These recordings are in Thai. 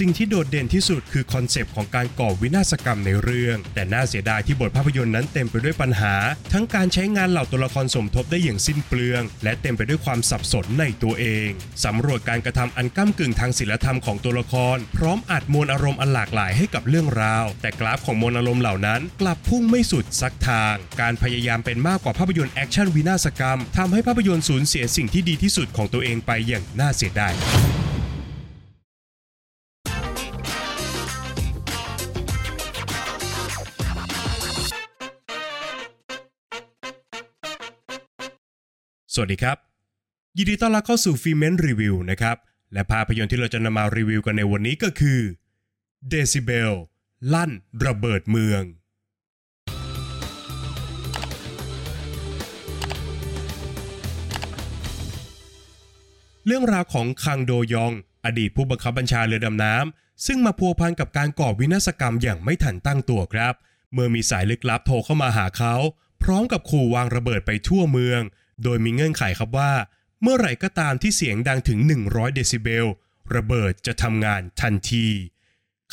สิ่งที่โดดเด่นที่สุดคือคอนเซปต์ของการก่อวินาศกรรมในเรื่อง แต่น่าเสียดายที่บทภาพยนตร์นั้นเต็มไปด้วยปัญหา ทั้งการใช้งานเหล่าตัวละครสมทบได้อย่างสิ้นเปลือง และเต็มไปด้วยความสับสนในตัวเองสำรวจการกระทำอันก้ำกึ่งทางศีลธรรมของตัวละคร พร้อมอัดมวลอารมณ์อันหลากหลายให้กับเรื่องราว แต่กราฟของมวลอารมณ์เหล่านั้นกลับพุ่งไม่สุดสักทาง การพยายามเป็นมากกว่าภาพยนตร์แอคชั่นวินาศกรรมทำให้ภาพยนตร์สูญเสียสิ่งที่ดีที่สุดของตัวเองไปอย่างน่าเสียดาย สวัสดีครับ ยินดีต้อนรับเข้าสู่ฟีเมนรีวิวนะครับ และภาพยนตร์ที่เราจะนำมารีวิวกันในวันนี้ก็คือ Decibel ลั่นระเบิดเมือง เรื่องราวของคังโดยอง อดีตผู้บังคับบัญชาเรือดำน้ำซึ่งมาพัวพันกับการก่อวินาศกรรมอย่างไม่ทันตั้งตัวครับ เมื่อมีสายลึกลับโทรเข้ามาหาเขา พร้อมกับขู่วางระเบิดไปทั่วเมือง โดยมีเงื่อนไขครับว่า เมื่อไหร่ก็ตามที่เสียงดังถึง 100 เดซิเบล ระเบิดจะทำงานทันที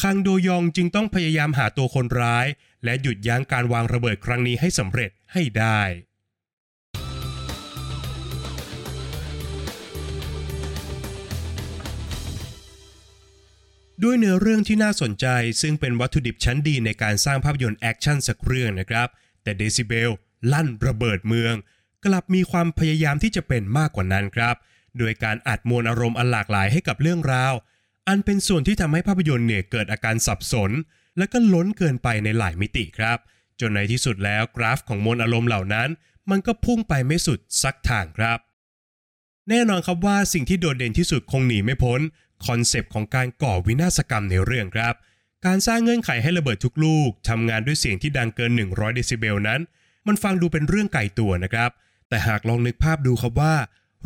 คังโดยองจึงต้องพยายามหาตัวคนร้าย และหยุดยั้งการวางระเบิดครั้งนี้ให้สำเร็จให้ได้ด้วยเนื้อเรื่องที่น่าสนใจซึ่งเป็นวัตถุดิบชั้นดีในการสร้างภาพยนตร์แอคชั่นสักเรื่องนะครับ แต่เดซิเบลลั่นระเบิดเมือง กลับมีความพยายามที่จะเป็นมากกว่านั้นครับ โดยการอัดมวลอารมณ์อันหลากหลายให้กับเรื่องราว อันเป็นส่วนที่ทำให้ภาพยนตร์เนี่ยเกิดอาการสับสน และก็ล้นเกินไปในหลายมิติครับ จนในที่สุดแล้วกราฟของมวลอารมณ์เหล่านั้น มันก็พุ่งไปไม่สุดสักทางครับ แน่นอนครับว่าสิ่งที่โดดเด่นที่สุดคงหนีไม่พ้นคอนเซปต์ของการก่อวินาศกรรมในเรื่องครับ การสร้างเงื่อนไขให้ระเบิดทุกลูกทำงานด้วยเสียงที่ดังเกิน 100 เดซิเบลนั้น มันฟังดูเป็นเรื่องไกลตัวนะครับ แต่หากลองนึกภาพดูครับว่า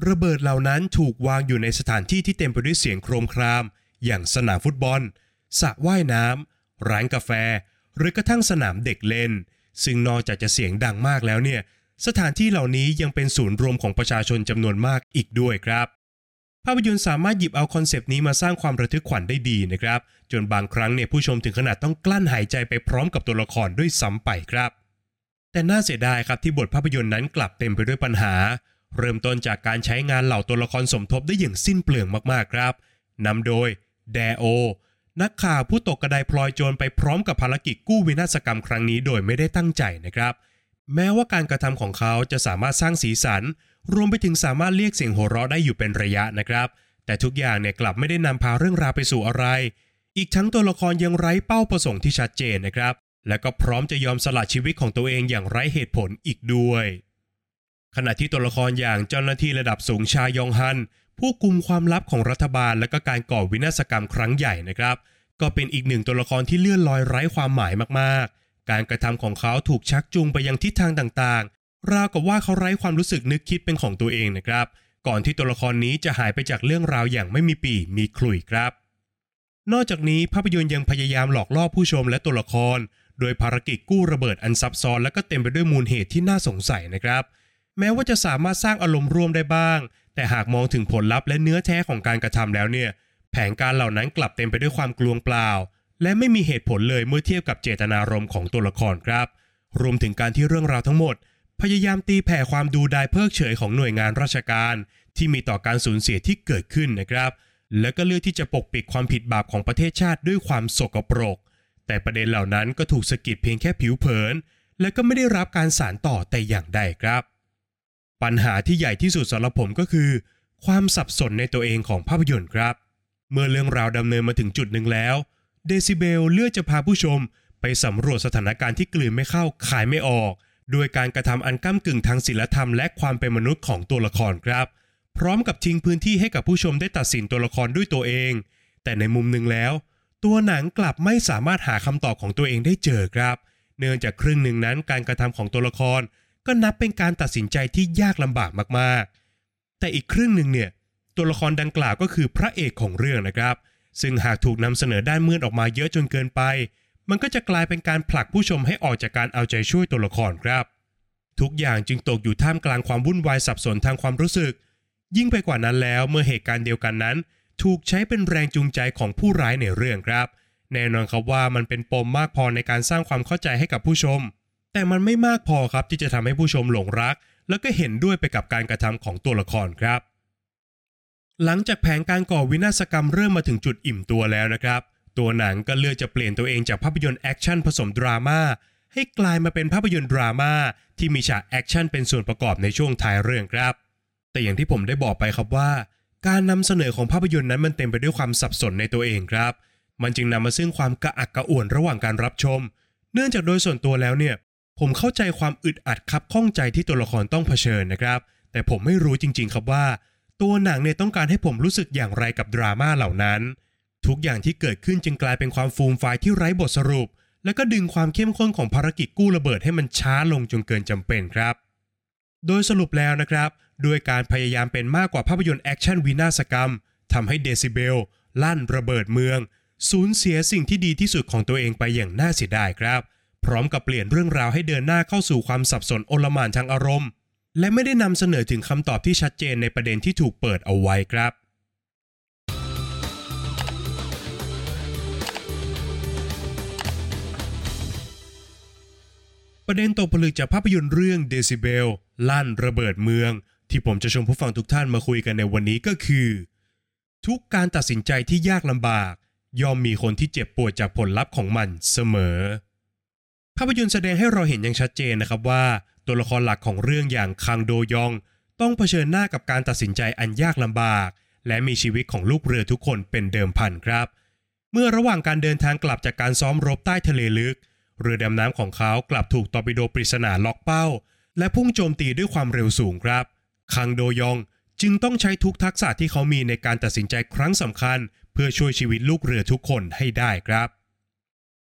ระเบิดเหล่านั้นถูกวางอยู่ในสถานที่ที่เต็มไปด้วยเสียงโครมคราม อย่างสนามฟุตบอลสระว่ายน้ำร้านกาแฟ หรือกระทั่งสนามเด็กเล่น ซึ่งนอกจากจะเสียงดังมากแล้วเนี่ยสถานที่เหล่านี้ยังเป็นศูนย์รวมของประชาชนจำนวนมากอีกด้วยครับ ภาพยนตร์สามารถหยิบเอาคอนเซปต์นี้มาสร้างความระทึกขวัญได้ดีนะครับ จนบางครั้งเนี่ยผู้ชมถึงขนาดต้องกลั้นหายใจไปพร้อมกับตัวละครด้วยซ้ำไปครับ แต่น่าเสียดายครับที่บทภาพยนตร์นั้นกลับเต็มไปด้วยปัญหา เริ่มต้นจากการใช้งานเหล่าตัวละครสมทบได้อย่างสิ้นเปลืองมากๆครับนำโดยแดโอนักข่าวผู้ตกกระไดพลอยโจนไปพร้อมกับภารกิจกู้วินาศกรรมครั้งนี้โดยไม่ได้ตั้งใจนะครับ แม้ว่าการกระทำของเขาจะสามารถสร้างสีสัน รวมไปถึงสามารถเรียกเสียงหัวเราะได้อยู่เป็นระยะนะครับ แต่ทุกอย่างเนี่ยกลับไม่ได้นำพาเรื่องราวไปสู่อะไร อีกทั้งตัวละครยังไร้เป้าประสงค์ที่ชัดเจนนะครับ และก็พร้อมจะยอมสละชีวิตของตัวเองอย่างไร้เหตุผลอีกด้วย ขณะที่ตัวละครอย่างเจ้าหน้าที่ระดับสูงชายองฮัน ผู้กุมความลับของรัฐบาลและก็การก่อวินาศกรรมครั้งใหญ่นะครับ ก็เป็นอีกหนึ่งตัวละครที่เลื่อนลอยไร้ความหมายมากๆ การกระทำของเขาถูกชักจูงไปยังทิศทางต่างๆ ราวกับว่าเขาไร้ความรู้สึกนึกคิดเป็นของตัวเองนะครับ ก่อนที่ตัวละครนี้จะหายไปจากเรื่องราวอย่างไม่มีปีมีขลุ่ยครับ นอกจากนี้ภาพยนตร์ยังพยายามหลอกล่อผู้ชมและตัวละคร โดยภารกิจกู้ระเบิดอันซับซ้อนและก็เต็มไปด้วยมูลเหตุที่น่าสงสัยนะครับ แม้ว่าจะสามารถสร้างอารมณ์ร่วมได้บ้าง แต่หากมองถึงผลลัพธ์และเนื้อแท้ของการกระทำแล้วเนี่ย แผนการเหล่านั้นกลับเต็มไปด้วยความกลวงเปล่า และไม่มีเหตุผลเลยเมื่อเทียบกับเจตนารมณ์ของตัวละครครับ รวมถึงการที่เรื่องราวทั้งหมด พยายามตีแผ่ความดูดายเพิกเฉยของหน่วยงานราชการ ที่มีต่อการสูญเสียที่เกิดขึ้นนะครับ และก็เลือกที่จะปกปิดความผิดบาปของประเทศชาติด้วยความโสกปรก แต่ประเด็นเหล่านั้นก็ถูกสะกิดเพียงแค่ผิวเผิน และก็ไม่ได้รับการสานต่อแต่อย่างใดครับ ปัญหาที่ใหญ่ที่สุดสำหรับผมก็คือ ความสับสนในตัวเองของภาพยนตร์ครับ เมื่อเรื่องราวดำเนินมาถึงจุดหนึ่งแล้ว เดซิเบลเลือกจะพาผู้ชม ไปสำรวจสถานการณ์ที่กลืนไม่เข้าขายไม่ออก โดยการกระทำอันก้ากึ่งทางศิลธรรมและความเป็นมนุษย์ของตัวละครครับ พร้อมกับทิ้งพื้นที่ให้กับผู้ชมได้ตัดสินตัวละครด้วยตัวเอง แต่ในมุมหนึ่งแล้ว ตัวหนังกลับไม่สามารถหาคำตอบของตัวเองได้เจอครับ เนื่องจากครึ่งหนึ่งนั้นการกระทำของตัวละคร ก็นับเป็นการตัดสินใจที่ยากลำบากมากๆ แต่อีกครึ่งหนึ่งเนี่ยตัวละครดังกล่าวก็คือพระเอกของเรื่องนะครับ ซึ่งหากถูกนำเสนอด้านมืดออกมาเยอะจนเกินไป มันก็จะกลายเป็นการผลักผู้ชมให้ออกจากการเอาใจช่วยตัวละครครับ ทุกอย่างจึงตกอยู่ท่ามกลางความวุ่นวายสับสนทางความรู้สึก ยิ่งไปกว่านั้นแล้วเมื่อเหตุการณ์เดียวกันนั้น ถูกใช้เป็นแรงจูงใจของผู้ร้ายในเรื่องครับ แน่นอนครับว่ามันเป็นปมมากพอในการสร้างความเข้าใจให้กับผู้ชม แต่มันไม่มากพอครับที่จะทำให้ผู้ชมหลงรัก แล้วก็เห็นด้วยไปกับการกระทำของตัวละครครับ หลังจากแผนการก่อวินาศกรรมเริ่มมาถึงจุดอิ่มตัวแล้วนะครับ ตัวหนังก็เลือกจะเปลี่ยนตัวเองจากภาพยนตร์แอคชั่นผสมดราม่าให้กลายมาเป็นภาพยนตร์ดราม่าที่มีฉากแอคชั่นเป็นส่วนประกอบในช่วงท้ายเรื่องครับ แต่อย่างที่ผมได้บอกไปครับว่า การนำเสนอของภาพยนตร์นั้นมันเต็มไปด้วยความสับสนในตัวเองครับ มันจึงนำมาซึ่งความกระอักกระอ่วนระหว่างการรับชม เนื่องจากโดยส่วนตัวแล้วเนี่ย ผมเข้าใจความอึดอัดคับข้องใจที่ตัวละครต้องเผชิญนะครับ แต่ผมไม่รู้จริง ๆ ครับว่า ตัวหนังเนี่ยต้องการให้ผมรู้สึกอย่างไรกับดราม่าเหล่านั้น ทุกอย่างที่เกิดขึ้นจึงกลายเป็นความฟูมไฟายที่ไร้บทสรุป แล้วก็ดึงความเข้มข้นของภารกิจกู้ระเบิดให้มันช้าลงจนเกินจำเป็นครับ โดยสรุปแล้วนะครับ ด้วยการพยายามเป็นมากกว่าภาพยนตร์แอคชั่นวินาศกรรมทำให้เดซิเบล ลั่นระเบิดเมือง สูญเสียสิ่งที่ดีที่สุดของตัวเองไปอย่างน่าเสียดายครับ พร้อมกับเปลี่ยนเรื่องราวให้เดินหน้าเข้าสู่ความสับสนอลหม่านทางอารมณ์ และไม่ได้นำเสนอถึงคำตอบที่ชัดเจนในประเด็นที่ถูกเปิดเอาไว้ครับประเด็นตกผลึกจากภาพยนตร์เรื่องเดซิเบลลั่นระเบิดเมือง ที่ผมจะชวนผู้ฟังทุกท่านมาคุยกันในวันนี้ก็คือ ทุกการตัดสินใจที่ยากลำบาก ย่อมมีคนที่เจ็บปวดจากผลลัพธ์ของมันเสมอ ภาพยนตร์แสดงให้เราเห็นอย่างชัดเจนนะครับว่า ตัวละครหลักของเรื่องอย่างคังโดยอง ต้องเผชิญหน้ากับการตัดสินใจอันยากลำบาก และมีชีวิตของลูกเรือทุกคนเป็นเดิมพันครับ เมื่อระหว่างการเดินทางกลับจากการซ้อมรบใต้ทะเลลึก เรือดำน้ำของเขากลับถูกตอร์ปิโดปริศนาล็อกเป้า และพุ่งโจมตีด้วยความเร็วสูงครับ คังโดยองจึงต้องใช้ทุกทักษะที่เขามีในการตัดสินใจครั้งสำคัญ เพื่อช่วยชีวิตลูกเรือทุกคนให้ได้ครับ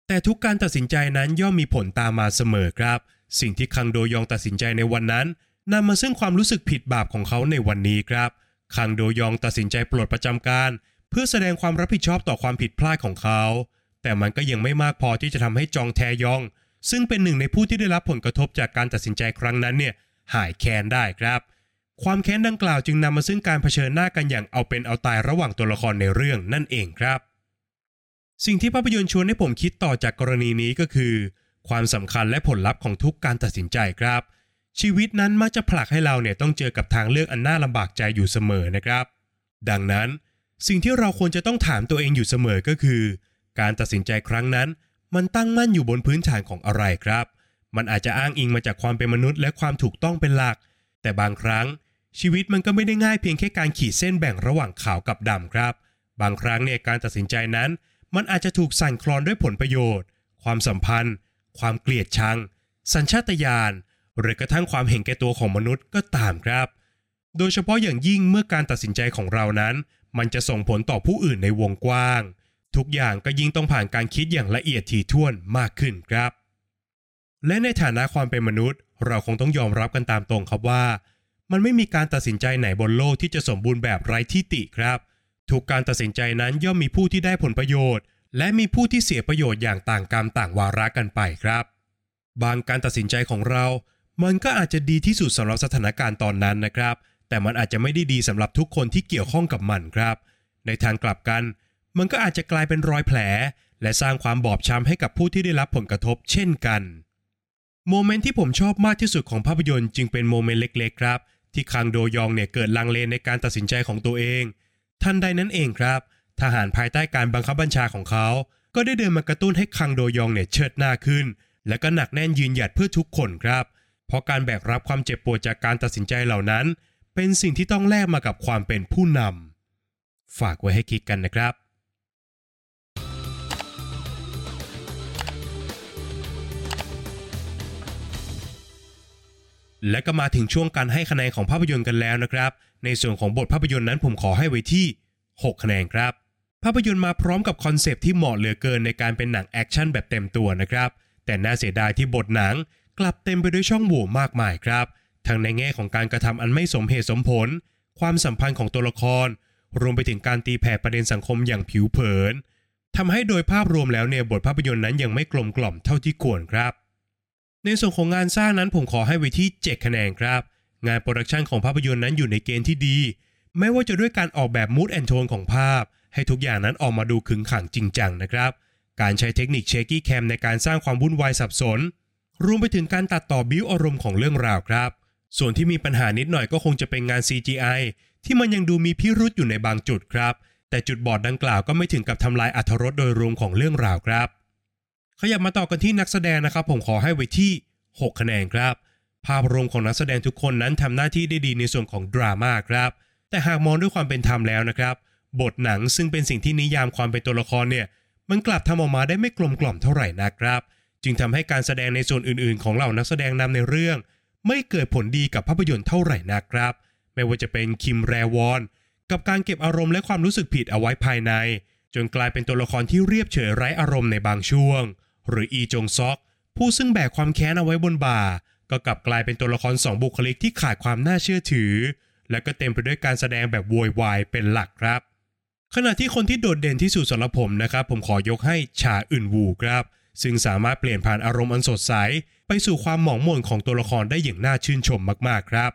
แต่ทุกการตัดสินใจนั้นย่อมมีผลตามมาเสมอครับ สิ่งที่คังโดยองตัดสินใจในวันนั้นนำมาซึ่งความรู้สึกผิดบาปของเขาในวันนี้ครับคังโดยองตัดสินใจปลดประจำการ เพื่อแสดงความรับผิดชอบต่อความผิดพลาดของเขา แต่มันก็ยังไม่มากพอที่จะทำให้จองแทยอง ซึ่งเป็นหนึ่งในผู้ที่ได้รับผลกระทบจากการตัดสินใจครั้งนั้นเนี่ยหายแค้นได้ครับ ความแค้นดังกล่าวจึงนำมาซึ่งการเผชิญหน้ากันอย่างเอาเป็นเอาตายระหว่างตัวละครในเรื่องนั่นเองครับ สิ่งที่ภาพยนตร์ชวนให้ผมคิดต่อจากกรณีนี้ก็คือ ความสำคัญและผลลัพธ์ของทุกการตัดสินใจครับ ชีวิตนั้นมักจะผลักให้เราเนี่ยต้องเจอกับทางเลือกอันน่าลำบากใจอยู่เสมอนะครับ ดังนั้น สิ่งที่เราควรจะต้องถามตัวเองอยู่เสมอก็คือ การตัดสินใจครั้งนั้น มันตั้งมั่นอยู่บนพื้นฐานของอะไรครับ มันอาจจะอ้างอิงมาจากความเป็นมนุษย์ และความถูกต้องเป็นหลักแต่บางครั้ง ชีวิตมันก็ไม่ได้ง่ายเพียงแค่การขีดเส้นแบ่งระหว่างขาวกับดำครับ บางครั้งเนี่ยการตัดสินใจนั้น มันอาจจะถูกสั่นคลอนด้วยผลประโยชน์ ความสัมพันธ์ ความเกลียดชัง สัญชาตญาณหรือกระทั่งความเห็นแก่ตัวของมนุษย์ก็ตามครับ โดยเฉพาะอย่างยิ่งเมื่อการตัดสินใจของเรานั้น มันจะส่งผลต่อผู้อื่นในวงกว้าง ทุกอย่างก็ยิ่งต้องผ่านการคิดอย่างละเอียดถี่ถ้วนมากขึ้นครับ และในฐานะความเป็นมนุษย์ เราคงต้องยอมรับกันตามตรงครับว่า มันไม่มีการตัดสินใจไหนบนโลกที่จะสมบูรณ์แบบไร้ที่ติครับ ทุกการตัดสินใจนั้นย่อมมีผู้ที่ได้ผลประโยชน์ และมีผู้ที่เสียประโยชน์อย่างต่างกรรมต่างวาระกันไปครับ บางการตัดสินใจของเรา มันก็อาจจะดีที่สุดสำหรับสถานการณ์ตอนนั้นนะครับ แต่มันอาจจะไม่ได้ดีสำหรับทุกคนที่เกี่ยวข้องกับมันครับ ในทางกลับกัน มันก็อาจจะกลายเป็นรอยแผล และสร้างความบอบช้ำให้กับผู้ที่ได้รับผลกระทบ เช่นกัน โมเมนต์ที่ผมชอบมากที่สุดของภาพยนตร์จึงเป็นโมเมนต์เล็ก ๆ ครับ ที่คังโดยองเนี่ยเกิดลังเลในการตัดสินใจของตัวเอง ทันใดนั้นเองครับ ทหารภายใต้การบังคับบัญชาของเขา ก็ได้เดินมากระตุ้นให้คังโดยองเนี่ยเชิดหน้าขึ้น และก็หนักแน่นยืนหยัดเพื่อทุกคนครับ เพราะการแบกรับความเจ็บปวดจากการตัดสินใจเหล่านั้น เป็นสิ่งที่ต้องแลกมากับความเป็นผู้นำฝากไว้ให้คิดกันนะครับ และก็มาถึงช่วงการให้คะแนนของภาพยนตร์กันแล้วนะครับ ในส่วนของบทภาพยนตร์นั้นผมขอให้ไว้ที่ 6 คะแนนครับ ภาพยนตร์มาพร้อมกับคอนเซปต์ที่เหมาะเหลือเกินในการเป็นหนังแอคชั่นแบบเต็มตัวนะครับ แต่น่าเสียดายที่บทหนังกลับเต็มไปด้วยช่องโหว่มากมายครับ ทั้งในแง่ของการกระทำอันไม่สมเหตุสมผล ความสัมพันธ์ของตัวละคร รวมไปถึงการตีแผ่ประเด็นสังคมอย่างผิวเผินทำให้โดยภาพรวมแล้วเนี่ยบทภาพยนตร์นั้นยังไม่กลมกล่อมเท่าที่ควรครับ ในส่วนของงานสร้างนั้นผมขอให้ไว้ที่ 7 คะแนนครับ งานโปรดักชันของภาพยนตร์นั้นอยู่ในเกณฑ์ที่ดี ไม่ว่าจะด้วยการออกแบบ mood and tone ของภาพ ให้ทุกอย่างนั้นออกมาดูขึงขังจริงจังนะครับ การใช้เทคนิค shaky cam ในการสร้างความวุ่นวายสับสน รวมไปถึงการตัดต่อบิวอารมณ์ของเรื่องราวครับ ส่วนที่มีปัญหานิดหน่อยก็คงจะเป็นงาน CGI ที่มันยังดูมีพิรุธอยู่ในบางจุดครับ แต่จุดบอดดังกล่าวก็ไม่ถึงกับทำลายอรรถรสโดยรวมของเรื่องราวครับ ขยับมาต่อกันที่นักแสดงนะครับ ผมขอให้ไว้ที่ 6 คะแนนครับ ภาพรวมของนักแสดงทุกคนนั้นทำหน้าที่ได้ดีในส่วนของดราม่าครับ แต่หากมองด้วยความเป็นธรรมแล้วนะครับ บทหนังซึ่งเป็นสิ่งที่นิยามความเป็นตัวละครเนี่ย มันกลับทำออกมาได้ไม่กลมกล่อมเท่าไหร่นะครับ จึงทำให้การแสดงในส่วนอื่นๆ ของเหล่านักแสดงนำในเรื่อง ไม่เกิดผลดีกับภาพยนตร์เท่าไหร่นักครับ ไม่ว่าจะเป็นคิมแรวอนกับการเก็บอารมณ์และความรู้สึกผิดเอาไว้ภายใน จนกลายเป็นตัวละครที่เรียบเฉยไร้อารมณ์ในบางช่วง หรืออีจงซอก ผู้ซึ่งแบกความแค้นเอาไว้บนบ่า ก็กลับกลายเป็นตัวละครสองบุคลิกที่ขาดความน่าเชื่อถือ และก็เต็มไปด้วยการแสดงแบบโวยวายเป็นหลักครับ ขณะที่คนที่โดดเด่นที่สุดสำหรับผมนะครับ ผมขอยกให้ชาอึนวูครับ ซึ่งสามารถเปลี่ยนผ่านอารมณ์อันสดใส ไปสู่ความหมองหม่นของตัวละครได้อย่างน่าชื่นชมมากๆครับ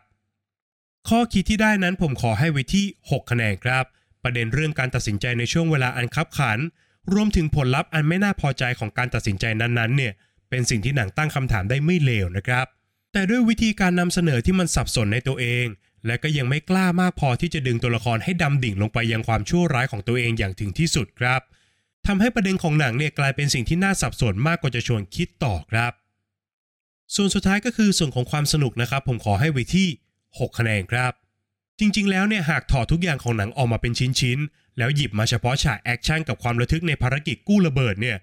ข้อคิดที่ได้นั้นผมขอให้ไว้ที่ 6 คะแนนครับ ประเด็นเรื่องการตัดสินใจในช่วงเวลาอันคับขัน รวมถึงผลลัพธ์อันไม่น่าพอใจของการตัดสินใจนั้นๆเนี่ยเป็นสิ่งที่หนังตั้งคำถามได้ไม่เลวนะครับ แต่ด้วยวิธีการนำเสนอที่มันสับสนในตัวเอง และก็ยังไม่กล้ามากพอที่จะดึงตัวละครให้ดำดิ่งลงไปยังความชั่วร้ายของตัวเองอย่างถึงที่สุดครับทำให้ประเด็นของหนังเนี่ยกลายเป็นสิ่งที่น่าสับสนมากกว่าจะชวนคิดต่อครับ ส่วนสุดท้ายก็คือส่วนของความสนุกนะครับ ผมขอให้ไว้ที่ 6 คะแนนครับ จริง ๆ แล้วเนี่ยหากถอดทุกอย่างของหนังออกมาเป็นชิ้นๆ แล้วหยิบมาเฉพาะฉากแอคชั่นกับความระทึกในภารกิจกู้ระเบิดเนี่ย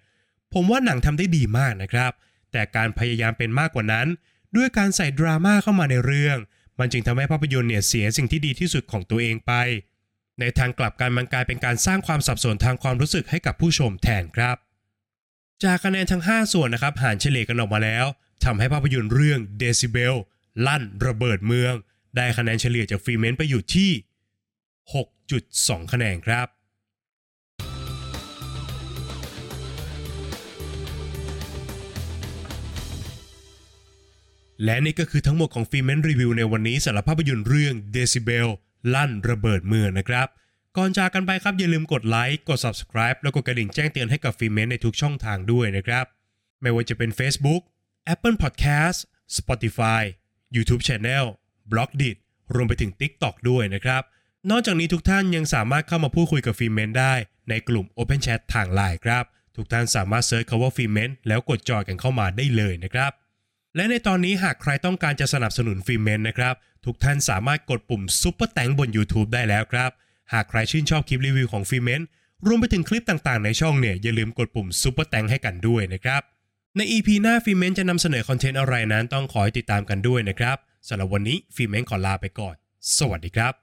ผมว่าหนังทำได้ดีมากนะครับ แต่การพยายามเป็นมากกว่านั้น ด้วยการใส่ดราม่าเข้ามาในเรื่อง มันจึงทำให้ภาพยนตร์เนี่ยเสียสิ่งที่ดีที่สุดของตัวเองไป ในทางกลับกันมันกลายเป็นการสร้างความสับสนทางความรู้สึกให้กับผู้ชมแทนครับ จากคะแนนทั้ง 5 ส่วนนะครับหารเฉลี่ยกันออกมาแล้วทำให้ภาพยนตร์เรื่อง Decibel ลั่น ระเบิดเมือง ได้คะแนนเฉลี่ยจากฟรีเมนต์ไปอยู่ที่ 6.2 คะแนนครับ และนี่ก็คือทั้งหมดของฟิเมนรีวิวในวันนี้สำหรับภาพยนตร์เรื่อง Decibel ลั่นระเบิดเมืองนะครับ ก่อนจากกันไปครับอย่าลืมกดไลค์กด Subscribe แล้วกดกระดิ่งแจ้งเตือนให้กับฟิเมนในทุกช่องทางด้วยนะครับ ไม่ว่าจะเป็น Facebook Apple Podcast Spotify YouTube Channel b l o g d i t รวมไปถึง TikTok ด้วยนะครับ นอกจากนี้ทุกท่านยังสามารถเข้ามาพูดคุยกับฟิเมนได้ ในกลุ่ม Open Chat ทางไลน์ครับ ทุกท่านสามารถ search คำว่าฟิเมนแล้วกดจอยกันเข้ามาได้เลยนะครับ และในตอนนี้หากใครต้องการจะสนับสนุนฟิเมนนะครับ ทุกท่านสามารถกดปุ่ม Super Thanks บน YouTube ได้แล้วครับ หากใครชื่นชอบคลิปรีวิวของฟิเมนรวมไปถึงคลิปต่างๆ ในช่องเนี่ยอย่าลืมกดปุ่ม Super Thanks ให้กันด้วยนะครับใน EP หน้าฟิเมนจะนำเสนอคอนเทนต์อะไรนั้นต้องขอติดตามกันด้วยนะครับ สำหรับวันนี้ฟิเมนขอลาไปก่อน สวัสดีครับ